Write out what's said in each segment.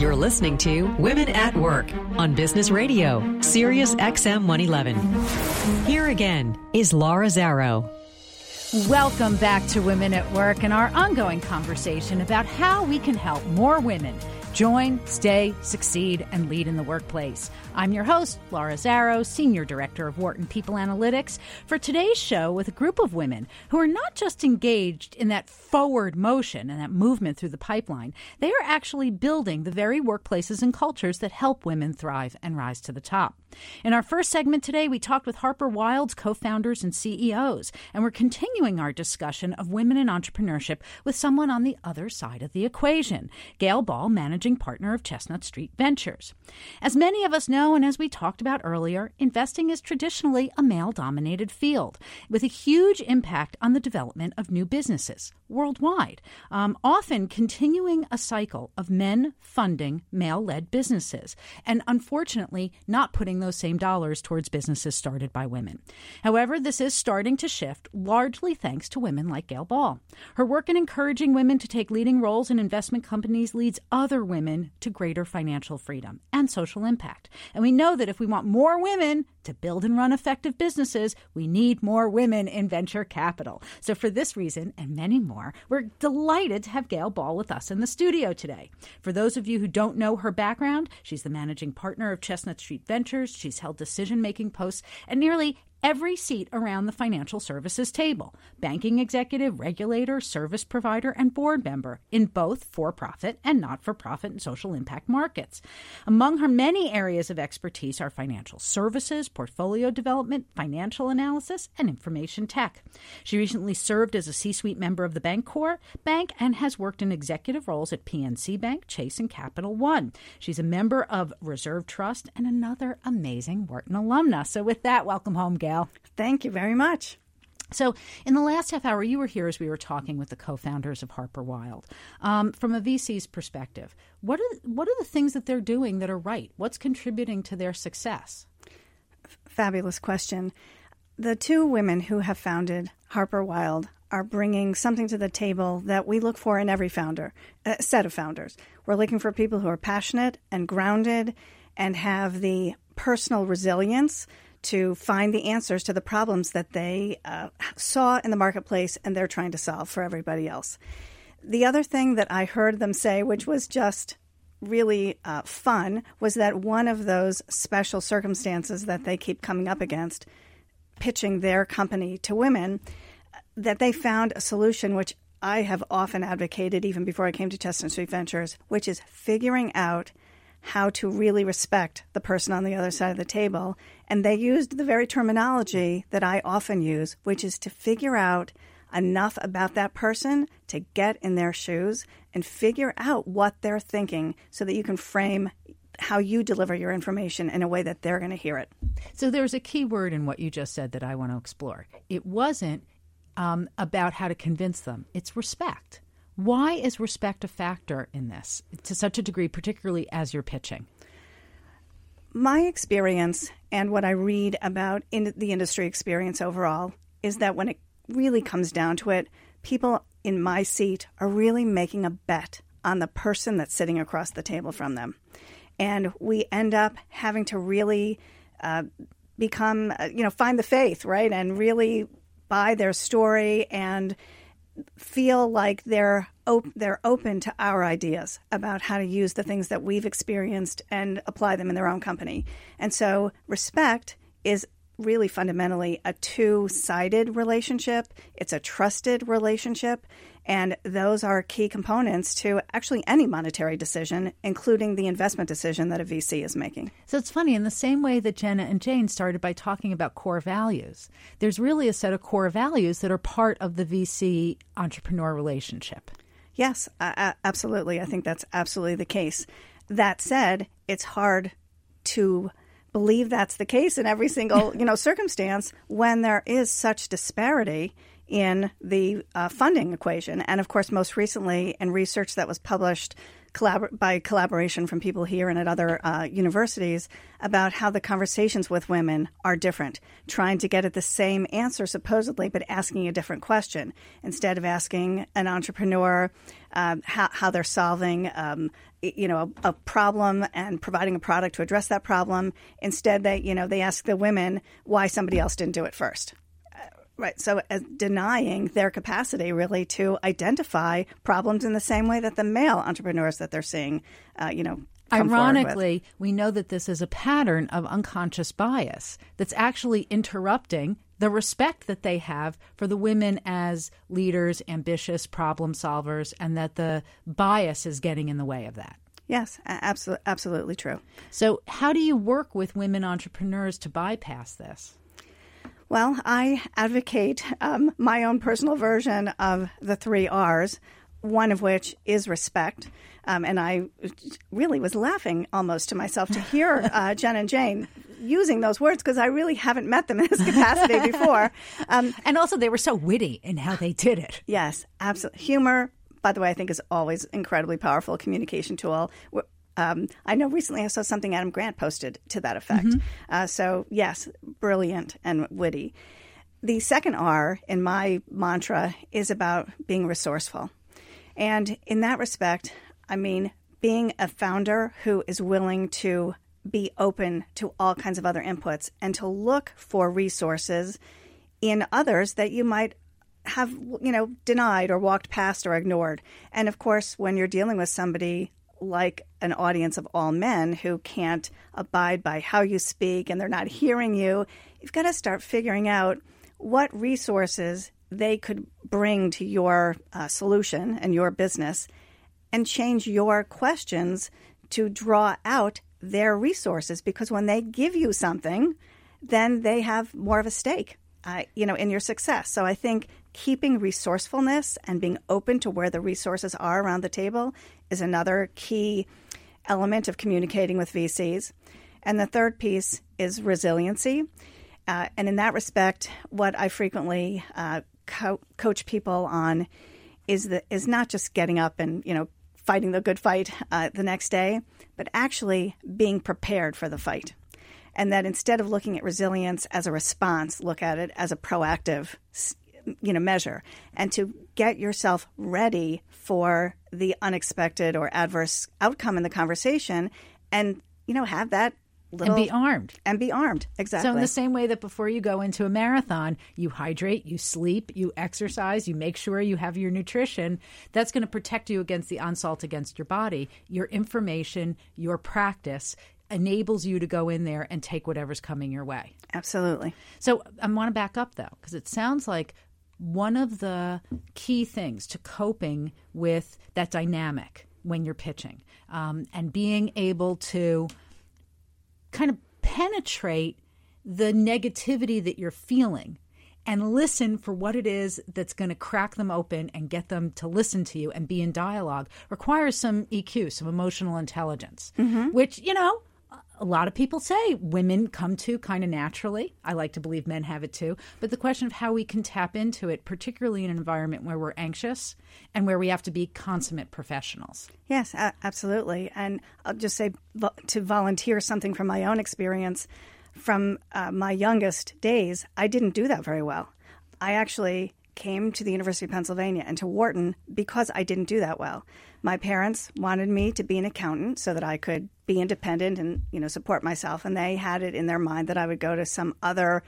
You're listening to Women at Work on Business Radio, Sirius XM 111. Here again is Laura Zarrow. Welcome back to Women at Work and our ongoing conversation about how we can help more women join, stay, succeed, and lead in the workplace. I'm your host, Laura Zarrow, Senior Director of Wharton People Analytics, for today's show with a group of women who are not just engaged in that forward motion and that movement through the pipeline, they are actually building the very workplaces and cultures that help women thrive and rise to the top. In our first segment today, we talked with Harper Wilde's co founders and CEOs, and we're continuing our discussion of women in entrepreneurship with someone on the other side of the equation, Gail Ball, managing partner of Chestnut Street Ventures. As many of us know, and as we talked about earlier, investing is traditionally a male dominated field with a huge impact on the development of new businesses worldwide, um, often continuing a cycle of men funding male led businesses, and unfortunately not putting those same dollars towards businesses started by women. However, this is starting to shift, largely thanks to women like Gail Ball. Her work in encouraging women to take leading roles in investment companies leads other women to greater financial freedom and social impact. And we know that if we want more women to build and run effective businesses, we need more women in venture capital. So, for this reason and many more, we're delighted to have Gail Ball with us in the studio today. For those of you who don't know her background, she's the managing partner of Chestnut Street Ventures. She's held decision making posts at nearly every seat around the financial services table banking executive, regulator, service provider, and board member in both for profit and not for profit and social impact markets. Among her many areas of expertise are financial services, portfolio development, financial analysis, and information tech. She recently served as a C suite member of the Bancorp Bank and has worked in executive roles at PNC Bank, Chase, and Capital One. She's a member of Reserve Trust and another amazing Wharton alumna. So, with that, welcome home, Gail. Gail. Thank you very much. So, in the last half hour, you were here as we were talking with the co-founders of Harper Wilde. Um, from a VC's perspective, what are what are the things that they're doing that are right? What's contributing to their success? Fabulous question. The two women who have founded Harper Wilde are bringing something to the table that we look for in every founder, set of founders. We're looking for people who are passionate and grounded and have the personal resilience to find the answers to the problems that they uh, saw in the marketplace and they're trying to solve for everybody else. The other thing that I heard them say, which was just really uh, fun, was that one of those special circumstances that they keep coming up against, pitching their company to women, that they found a solution which I have often advocated even before I came to Chestnut Street Ventures, which is figuring out how to really respect the person on the other side of the table. And they used the very terminology that I often use, which is to figure out enough about that person to get in their shoes and figure out what they're thinking so that you can frame how you deliver your information in a way that they're going to hear it. So there's a key word in what you just said that I want to explore. It wasn't um, about how to convince them, it's respect. Why is respect a factor in this to such a degree, particularly as you're pitching? My experience and what I read about in the industry experience overall is that when it really comes down to it, people in my seat are really making a bet on the person that's sitting across the table from them. And we end up having to really uh, become, uh, you know, find the faith, right? And really buy their story and feel like they're op- they're open to our ideas about how to use the things that we've experienced and apply them in their own company. And so respect is really fundamentally a two-sided relationship. It's a trusted relationship and those are key components to actually any monetary decision, including the investment decision that a VC is making. So it's funny, in the same way that Jenna and Jane started by talking about core values, there's really a set of core values that are part of the VC entrepreneur relationship. Yes, uh, absolutely. I think that's absolutely the case. That said, it's hard to believe that's the case in every single you know circumstance when there is such disparity in the uh, funding equation. And of course, most recently, in research that was published collabor- by collaboration from people here and at other uh, universities about how the conversations with women are different, trying to get at the same answer supposedly, but asking a different question. Instead of asking an entrepreneur uh, how, how, they're solving um, you know a, a, problem and providing a product to address that problem instead they you know they ask the women why somebody else didn't do it first right so uh, denying their capacity really to identify problems in the same way that the male entrepreneurs that they're seeing uh, you know Ironically, we know that this is a pattern of unconscious bias that's actually interrupting the respect that they have for the women as leaders, ambitious problem solvers, and that the bias is getting in the way of that. Yes, absolutely, absolutely true. So, how do you work with women entrepreneurs to bypass this? Well, I advocate um, my own personal version of the three R's, one of which is respect. Um, and I really was laughing almost to myself to hear uh, Jen and Jane using those words because I really haven't met them in this capacity before. Um, and also, they were so witty in how they did it. Yes, absolutely. Humor, by the way, I think is always incredibly powerful communication tool. Um, I know recently I saw something Adam Grant posted to that effect. Mm-hmm. Uh, so, yes, brilliant and witty. The second R in my mantra is about being resourceful. And in that respect, I mean, being a founder who is willing to be open to all kinds of other inputs and to look for resources in others that you might have you know denied or walked past or ignored and of course when you're dealing with somebody like an audience of all men who can't abide by how you speak and they're not hearing you you've got to start figuring out what resources they could bring to your uh, solution and your business and change your questions to draw out their resources because when they give you something, then they have more of a stake, uh, you know, in your success. So I think keeping resourcefulness and being open to where the resources are around the table is another key element of communicating with VCs. And the third piece is resiliency. Uh, and in that respect, what I frequently uh, co- coach people on is that is not just getting up and you know fighting the good fight uh, the next day, but actually being prepared for the fight. And that instead of looking at resilience as a response, look at it as a proactive you know measure and to get yourself ready for the unexpected or adverse outcome in the conversation and you know have that Little, and be armed. And be armed, exactly. So, in the same way that before you go into a marathon, you hydrate, you sleep, you exercise, you make sure you have your nutrition, that's going to protect you against the onslaught against your body. Your information, your practice enables you to go in there and take whatever's coming your way. Absolutely. So, I want to back up though, because it sounds like one of the key things to coping with that dynamic when you're pitching um, and being able to kind of penetrate the negativity that you're feeling and listen for what it is that's going to crack them open and get them to listen to you and be in dialogue requires some EQ, some emotional intelligence, mm-hmm. which, you know, a lot of people say women come to kind of naturally. I like to believe men have it too. But the question of how we can tap into it, particularly in an environment where we're anxious and where we have to be consummate professionals. Yes, absolutely. And I'll just say to volunteer something from my own experience from uh, my youngest days, I didn't do that very well. I actually came to the University of Pennsylvania and to Wharton because I didn't do that well. My parents wanted me to be an accountant so that I could be independent and you know support myself, and they had it in their mind that I would go to some other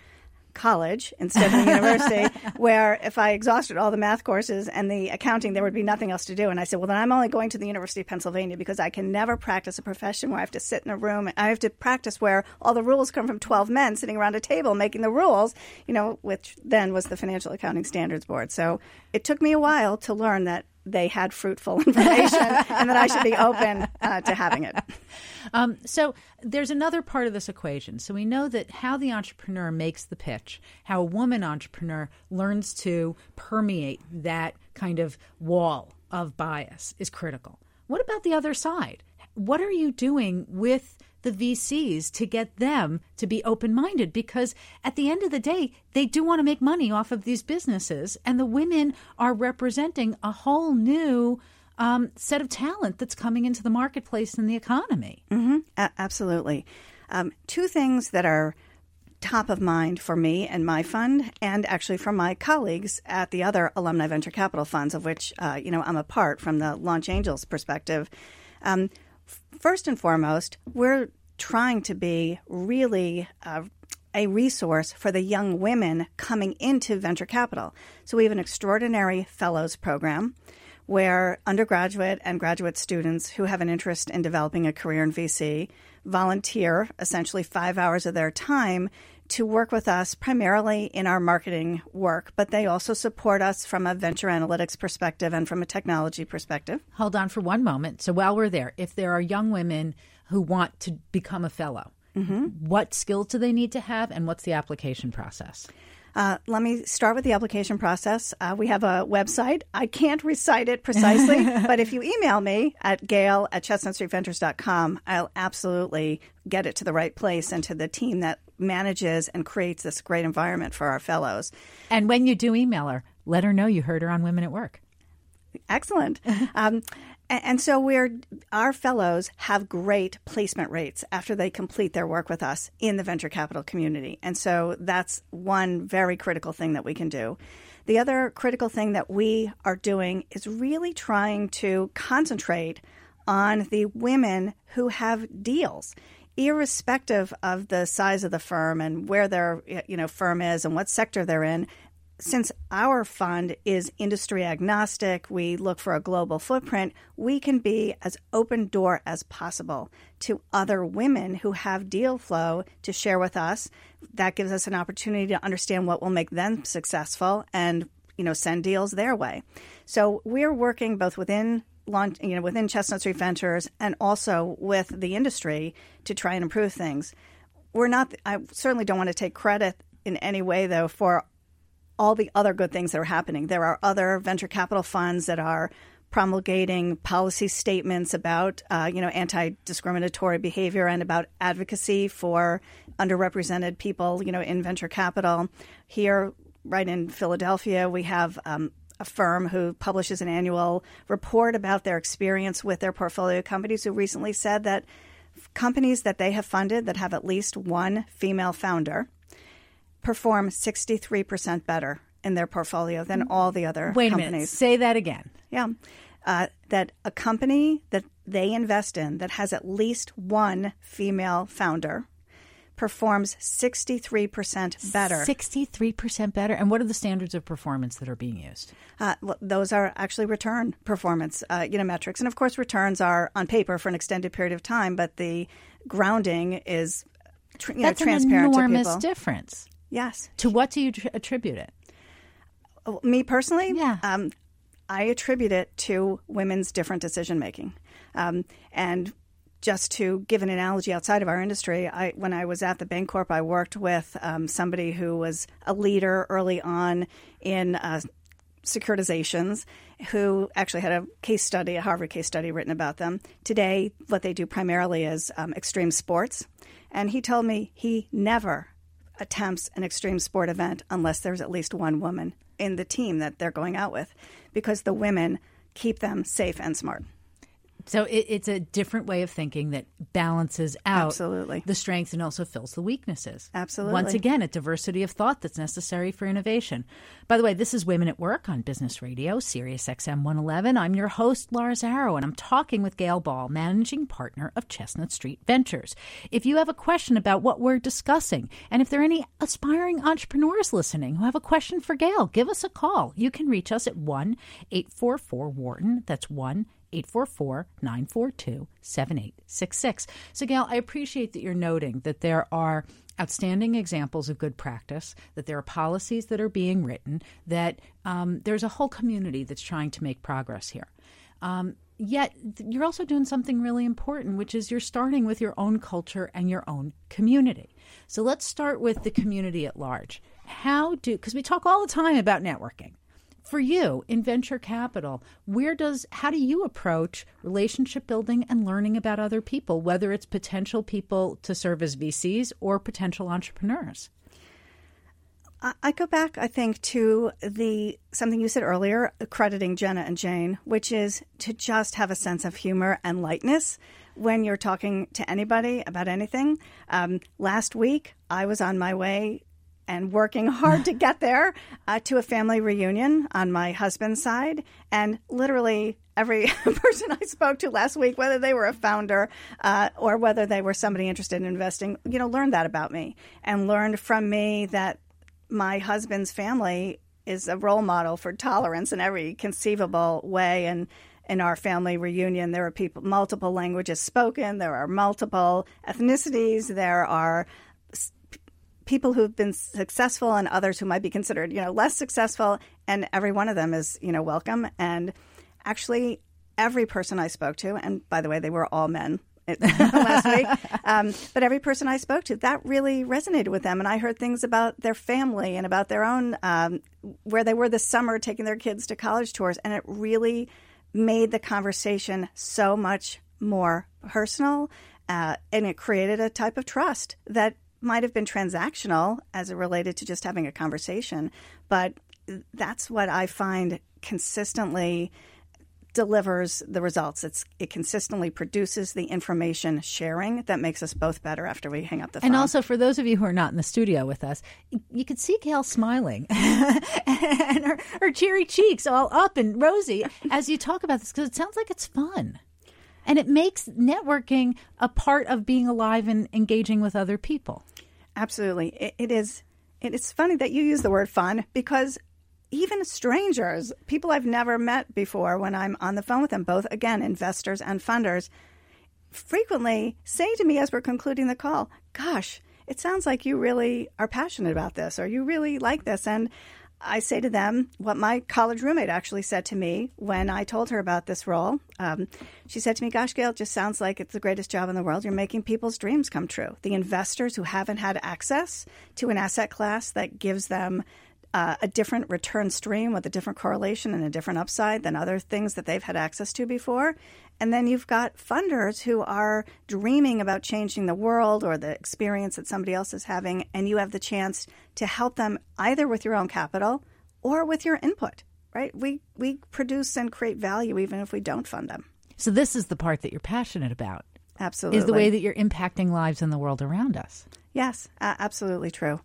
college instead of the university, where if I exhausted all the math courses and the accounting, there would be nothing else to do. And I said, well, then I'm only going to the University of Pennsylvania because I can never practice a profession where I have to sit in a room. I have to practice where all the rules come from 12 men sitting around a table making the rules, you know, which then was the Financial Accounting Standards Board. So it took me a while to learn that they had fruitful information and that I should be open uh, to having it. Um, so there's another part of this equation. So we know that how the entrepreneur makes the pitch, how a woman entrepreneur learns to permeate that kind of wall of bias is critical. What about the other side? What are you doing with the VCs to get them to be open minded because at the end of the day, they do want to make money off of these businesses. And the women are representing a whole new um, set of talent that's coming into the marketplace and the economy. Mm-hmm. A- absolutely. Um, two things that are top of mind for me and my fund, and actually for my colleagues at the other alumni venture capital funds, of which uh, you know I'm a part from the Launch Angels perspective. Um, first and foremost, we're trying to be really uh, a resource for the young women coming into venture capital. So we have an extraordinary fellows program where undergraduate and graduate students who have an interest in developing a career in VC volunteer essentially five hours of their time to work with us primarily in our marketing work, but they also support us from a venture analytics perspective and from a technology perspective. Hold on for one moment. So while we're there, if there are young women who want to become a fellow, mm-hmm. what skills do they need to have and what's the application process? Uh, let me start with the application process. Uh, we have a website. I can't recite it precisely, but if you email me at gail at chestnutstreetventures.com, I'll absolutely get it to the right place and to the team that manages and creates this great environment for our fellows. And when you do email her, let her know you heard her on Women at Work. Excellent. um, and so we're our fellows have great placement rates after they complete their work with us in the venture capital community. And so that's one very critical thing that we can do. The other critical thing that we are doing is really trying to concentrate on the women who have deals irrespective of the size of the firm and where their you know firm is and what sector they're in since our fund is industry agnostic, we look for a global footprint, we can be as open door as possible to other women who have deal flow to share with us. That gives us an opportunity to understand what will make them successful and you know send deals their way. So we're working both within launch, you know, within Chestnut Street Ventures and also with the industry to try and improve things. We're not. I certainly don't want to take credit in any way, though, for all the other good things that are happening. There are other venture capital funds that are promulgating policy statements about uh, you know anti-discriminatory behavior and about advocacy for underrepresented people you know in venture capital here right in Philadelphia we have um, a firm who publishes an annual report about their experience with their portfolio companies who recently said that companies that they have funded that have at least one female founder perform 63% better in their portfolio than all the other Wait companies. a minute. Say that again. Yeah. Uh, that a company that they invest in that has at least one female founder performs 63% better. 63% better. And what are the standards of performance that are being used? Uh, those are actually return performance uh, you know, metrics. And of course, returns are on paper for an extended period of time, but the grounding is tr- you That's know, transparent an enormous difference. Yes. To what do you tr- attribute it? Oh, Me personally, Yeah. um, I attribute it to women's different decision making. Um, and just to give an analogy outside of our industry, I, when I was at the Bancorp, I worked with um, somebody who was a leader early on in uh, securitizations who actually had a case study, a Harvard case study written about them. Today, what they do primarily is um, extreme sports. And he told me he never attempts an extreme sport event unless there's at least one woman in the team that they're going out with because the women keep them safe and smart. So it, it's a different way of thinking that balances out Absolutely. the strengths and also fills the weaknesses. Absolutely. Once again, a diversity of thought that's necessary for innovation. By the way, this is Women at Work on Business Radio, Sirius XM 111. I'm your host, Laura Zarrow, and I'm talking with Gail Ball, managing partner of Chestnut Street Ventures. If you have a question about what we're discussing, and if there are any aspiring entrepreneurs listening who have a question for Gail, give us a call. You can reach us at 1 844 Wharton. That's 1 844 942 7866. So, Gail, I appreciate that you're noting that there are outstanding examples of good practice, that there are policies that are being written, that um, there's a whole community that's trying to make progress here. Um, yet, you're also doing something really important, which is you're starting with your own culture and your own community. So, let's start with the community at large. How do, because we talk all the time about networking for you in venture capital where does how do you approach relationship building and learning about other people whether it's potential people to serve as vcs or potential entrepreneurs I- go back, I think, to the something you said earlier, crediting Jenna and Jane, which is to just have a sense of humor and lightness when you're talking to anybody about anything. Um, last week, I was on my way and working hard to get there uh, to a family reunion on my husband's side. And literally every person I spoke to last week, whether they were a founder uh, or whether they were somebody interested in investing, you know, learned that about me and learned from me that my husband's family is a role model for tolerance in every conceivable way. And in our family reunion, there are people, multiple languages spoken, there are multiple ethnicities, there are people who've been successful and others who might be considered, you know, less successful, and every one of them is, you know, welcome. And actually, every person I spoke to, and by the way, they were all men, last week. Um, but every person I spoke to, that really resonated with them. And I heard things about their family and about their own, um, where they were this summer taking their kids to college tours. And it really made the conversation so much more personal. Uh, and it created a type of trust that might have been transactional as it related to just having a conversation. But that's what I find consistently delivers the results. It's it consistently produces the information sharing that makes us both better after we hang up the phone. And also for those of you who are not in the studio with us, you could see Gail smiling and her, her cheery cheeks all up and rosy as you talk about this because it sounds like it's fun. And it makes networking a part of being alive and engaging with other people. Absolutely. it, it is it is funny that you use the word fun because even strangers, people I've never met before, when I'm on the phone with them, both again, investors and funders, frequently say to me as we're concluding the call, Gosh, it sounds like you really are passionate about this or you really like this. And I say to them what my college roommate actually said to me when I told her about this role. Um, she said to me, Gosh, Gail, it just sounds like it's the greatest job in the world. You're making people's dreams come true. The investors who haven't had access to an asset class that gives them uh, a different return stream with a different correlation and a different upside than other things that they've had access to before. And then you've got funders who are dreaming about changing the world or the experience that somebody else is having, and you have the chance to help them either with your own capital or with your input. Right? We we produce and create value even if we don't fund them. So this is the part that you're passionate about. Absolutely, is the way that you're impacting lives in the world around us. Yes, uh, absolutely true.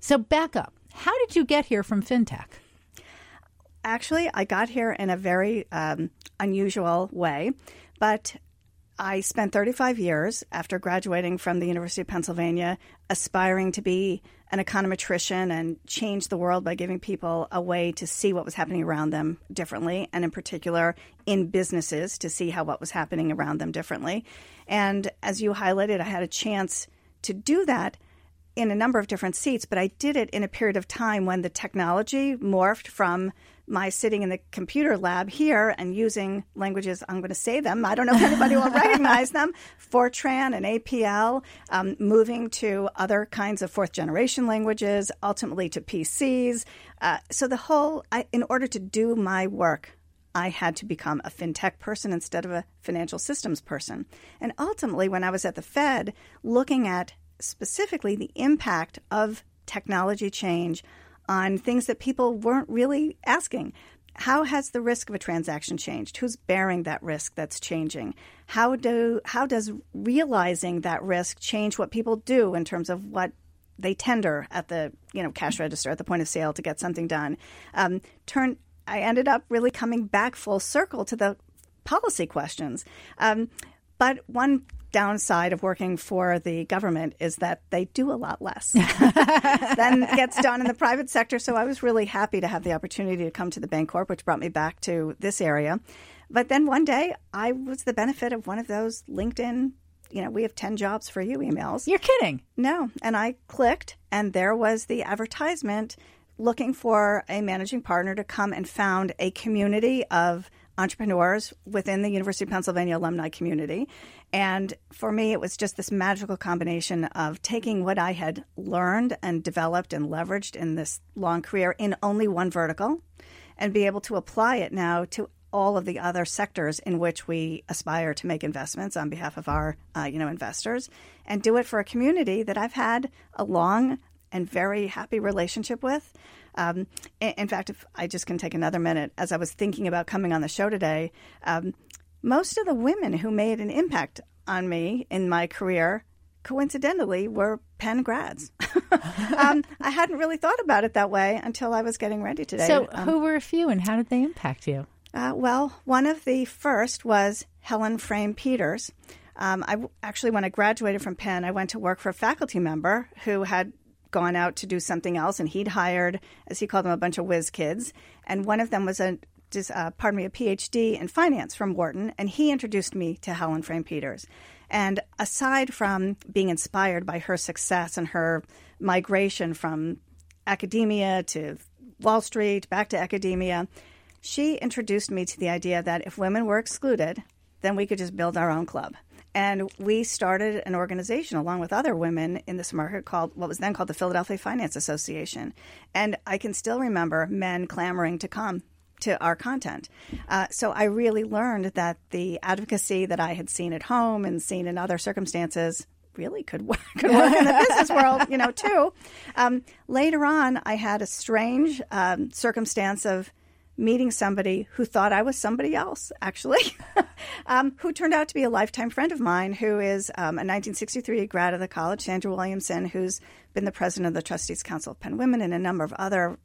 So back up how did you get here from FinTech? Actually, I got here in a very um, unusual way, but I spent 35 years after graduating from the University of Pennsylvania aspiring to be an econometrician and change the world by giving people a way to see what was happening around them differently, and in particular in businesses to see how what was happening around them differently. And as you highlighted, I had a chance to do that in a number of different seats, but I did it in a period of time when the technology morphed from my sitting in the computer lab here and using languages, I'm going to say them. I don't know if anybody will recognize them Fortran and APL, um, moving to other kinds of fourth generation languages, ultimately to PCs. Uh, so, the whole, I, in order to do my work, I had to become a fintech person instead of a financial systems person. And ultimately, when I was at the Fed looking at specifically the impact of technology change on things that people weren't really asking. How has the risk of a transaction changed? Who's bearing that risk that's changing? How do how does realizing that risk change what people do in terms of what they tender at the you know cash register at the point of sale to get something done? Um, turn I ended up really coming back full circle to the policy questions. Um, but one downside of working for the government is that they do a lot less than gets done in the private sector. So I was really happy to have the opportunity to come to the Bancorp, which brought me back to this area. But then one day I was the benefit of one of those LinkedIn, you know, we have 10 jobs for you emails. You're kidding. No. And I clicked, and there was the advertisement looking for a managing partner to come and found a community of entrepreneurs within the University of Pennsylvania alumni community. And for me, it was just this magical combination of taking what I had learned and developed and leveraged in this long career in only one vertical and be able to apply it now to all of the other sectors in which we aspire to make investments on behalf of our uh, you know investors and do it for a community that I've had a long and very happy relationship with. Um, in fact, if I just can take another minute, as I was thinking about coming on the show today, um, most of the women who made an impact on me in my career coincidentally were Penn grads. um, I hadn't really thought about it that way until I was getting ready today. So, Um, who were a few and how did they impact you? uh, well, one of the first was Helen Frame Peters. Um, I w- actually, when I graduated from Penn, I went to work for a faculty member who had gone out to do something else, and he'd hired, as he called them, a bunch of whiz kids, and one of them was a just, uh, pardon me, a PhD in finance from Wharton, and he introduced me to Helen Frame Peters. And aside from being inspired by her success and her migration from academia to Wall Street, back to academia, she introduced me to the idea that if women were excluded, then we could just build our own club. And we started an organization along with other women in this market called what was then called the Philadelphia Finance Association. And I can still remember men clamoring to come to our content. Uh, so I really learned that the advocacy that I had seen at home and seen in other circumstances really could work, could work in the business world, you know, too. Um, later on, I had a strange um, circumstance of meeting somebody who thought I was somebody else, actually, um, who turned out to be a lifetime friend of mine, who is um, a 1963 grad of the college, Sandra Williamson, who's been the president of the Trustees Council of Penn Women and a number of other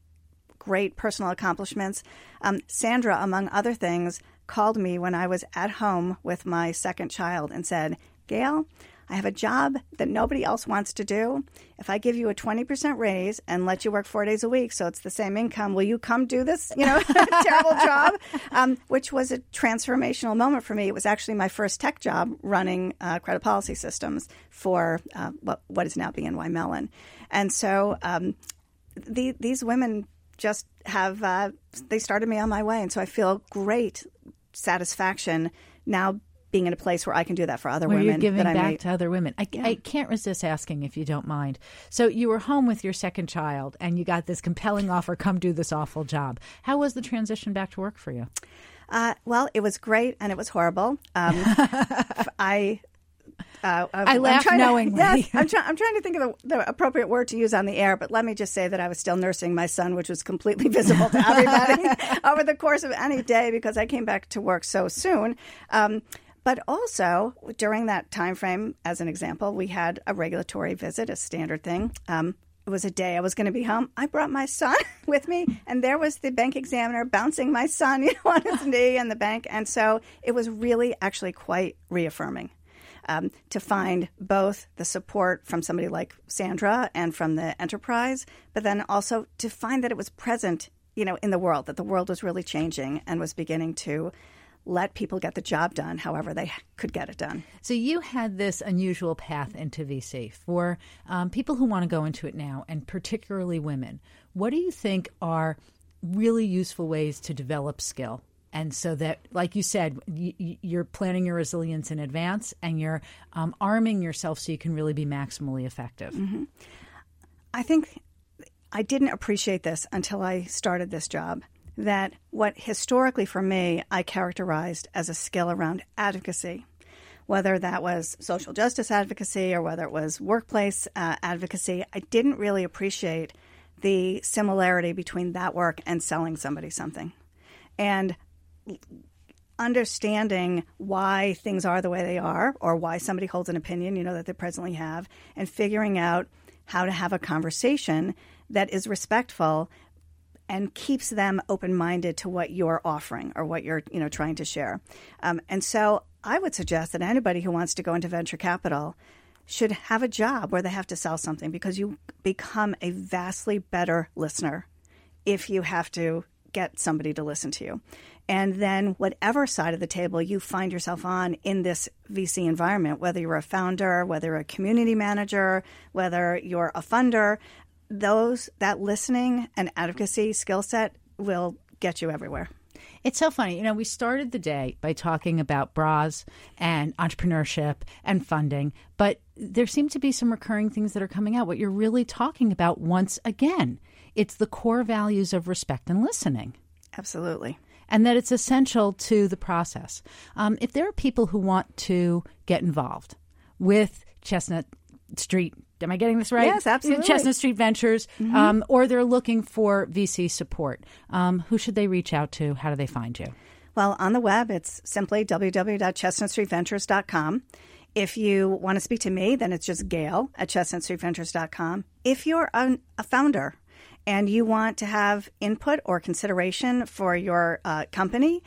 great personal accomplishments. Um, Sandra, among other things, called me when I was at home with my second child and said, Gail, I have a job that nobody else wants to do. If I give you a 20% raise and let you work four days a week so it's the same income, will you come do this, you know, terrible job? Um, which was a transformational moment for me. It was actually my first tech job running uh, credit policy systems for uh, what, what is now BNY Mellon. And so um, the, these women just have, uh, they started me on my way. And so I feel great satisfaction now being in a place where I can do that for other Where women you're giving back meet. to other women. I, I can't resist asking if you don't mind. So you were home with your second child and you got this compelling offer come do this awful job. How was the transition back to work for you? Uh, well, it was great and it was horrible. Um, I. Uh, I I'm laugh to- knowingly. yes, I'm, try, I'm trying to think of the, the appropriate word to use on the air, but let me just say that I was still nursing my son, which was completely visible to everybody over the course of any day because I came back to work so soon. Um, but also during that time frame, as an example, we had a regulatory visit, a standard thing. Um, it was a day I was going to be home. I brought my son with me, and there was the bank examiner bouncing my son, you know, on his knee in the bank. And so it was really actually quite reaffirming um, to find both the support from somebody like Sandra and from the enterprise, but then also to find that it was present, you know, in the world, that the world was really changing and was beginning to let people get the job done however they could get it done. So you had this unusual path into VC for um, people who want to go into it now, and particularly women. What do you think are really useful ways to develop skill? And so that, like you said, you're planning your resilience in advance and you're um, arming yourself so you can really be maximally effective. I think I didn't appreciate this until I started this job. That what historically for me I characterized as a skill around advocacy, whether that was social justice advocacy or whether it was workplace uh, advocacy, I didn't really appreciate the similarity between that work and selling somebody something. And understanding why things are the way they are or why somebody holds an opinion, you know, that they presently have, and figuring out how to have a conversation that is respectful and keeps them open-minded to what you're offering or what you're, you know, trying to share. Um, and so I would suggest that anybody who wants to go into venture capital should have a job where they have to sell something because you become a vastly better listener if you have to get somebody to listen to you. And then, whatever side of the table you find yourself on in this VC environment, whether you're a founder, whether a community manager, whether you're a funder, those that listening and advocacy skill set will get you everywhere. It's so funny. You know, we started the day by talking about bras and entrepreneurship and funding, but there seem to be some recurring things that are coming out. What you're really talking about once again, it's the core values of respect and listening. Absolutely. And that it's essential to the process. Um, if there are people who want to get involved with Chestnut Street, am I getting this right? Yes, absolutely. Chestnut Street Ventures, um, or they're looking for VC support, um, who should they reach out to? How do they find you? Well, on the web, it's simply www.chestnutstreetventures.com. If you want to speak to me, then it's just gail at chestnutstreetventures.com. If you're a founder and you want to have input or consideration for your uh, company,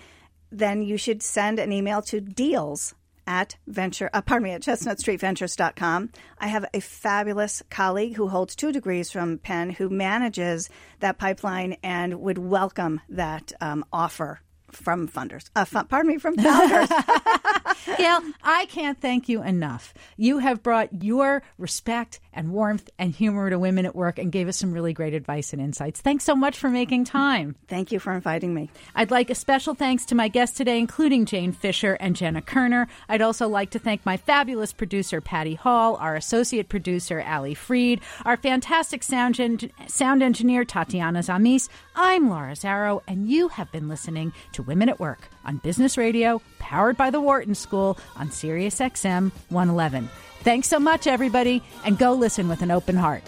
then you should send an email to deals at venture uh, pardon me at chestnutstreetventures.com i have a fabulous colleague who holds two degrees from penn who manages that pipeline and would welcome that um, offer from funders. Uh, pardon me, from founders. Gail, I can't thank you enough. You have brought your respect and warmth and humor to women at work and gave us some really great advice and insights. Thanks so much for making time. Thank you for inviting me. I'd like a special thanks to my guests today, including Jane Fisher and Jenna Kerner. I'd also like to thank my fabulous producer, Patty Hall, our associate producer, Ali Freed, our fantastic sound, gen- sound engineer, Tatiana Zamis. I'm Laura Zarrow, and you have been listening to Women at Work on Business Radio, powered by the Wharton School on Sirius XM 111. Thanks so much, everybody, and go listen with an open heart.